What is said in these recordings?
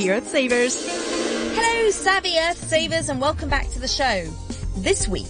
Savvy Earth Savers. Hello, Savvy Earth Savers, and welcome back to the show. This week,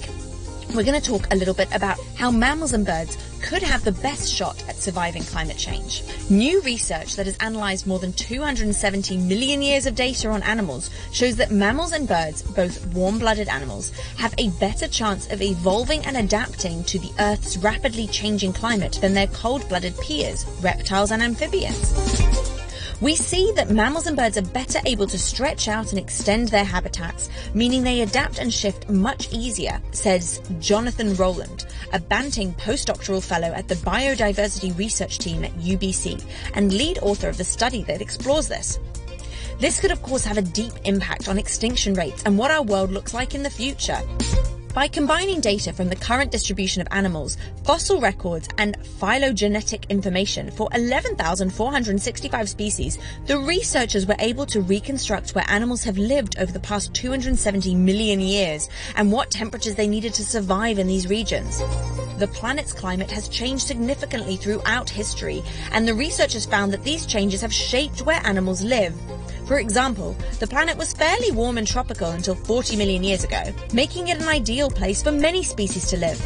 we're going to talk a little bit about how mammals and birds could have the best shot at surviving climate change. New research that has analysed more than 270 million years of data on animals shows that mammals and birds, both warm-blooded animals, have a better chance of evolving and adapting to the Earth's rapidly changing climate than their cold-blooded peers, reptiles and amphibians. We see that mammals and birds are better able to stretch out and extend their habitats, meaning they adapt and shift much easier, says Jonathan Rolland, a Banting postdoctoral fellow at the Biodiversity Research Team at UBC and lead author of the study that explores this. This could of course have a deep impact on extinction rates and what our world looks like in the future. By combining data from the current distribution of animals, fossil records, and phylogenetic information for 11,465 species, the researchers were able to reconstruct where animals have lived over the past 270 million years and what temperatures they needed to survive in these regions. The planet's climate has changed significantly throughout history, and the researchers found that these changes have shaped where animals live. For example, the planet was fairly warm and tropical until 40 million years ago, making it an ideal place for many species to live.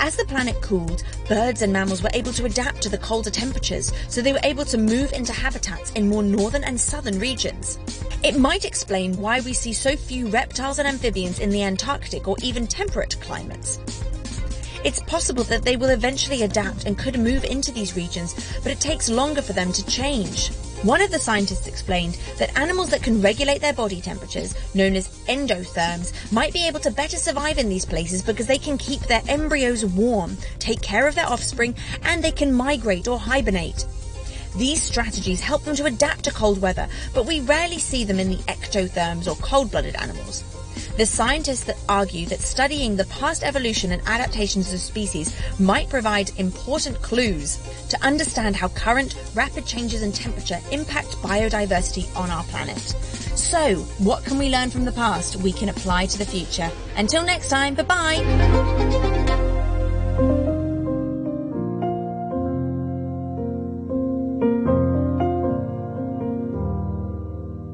As the planet cooled, birds and mammals were able to adapt to the colder temperatures, so they were able to move into habitats in more northern and southern regions. It might explain why we see so few reptiles and amphibians in the Antarctic or even temperate climates. It's possible that they will eventually adapt and could move into these regions, but it takes longer for them to change. One of the scientists explained that animals that can regulate their body temperatures, known as endotherms, might be able to better survive in these places because they can keep their embryos warm, take care of their offspring, and they can migrate or hibernate. These strategies help them to adapt to cold weather, but we rarely see them in the ectotherms or cold-blooded animals. The scientists that argue that studying the past evolution and adaptations of species might provide important clues to understand how current rapid changes in temperature impact biodiversity on our planet. So, what can we learn from the past we can apply to the future? Until next time, bye bye!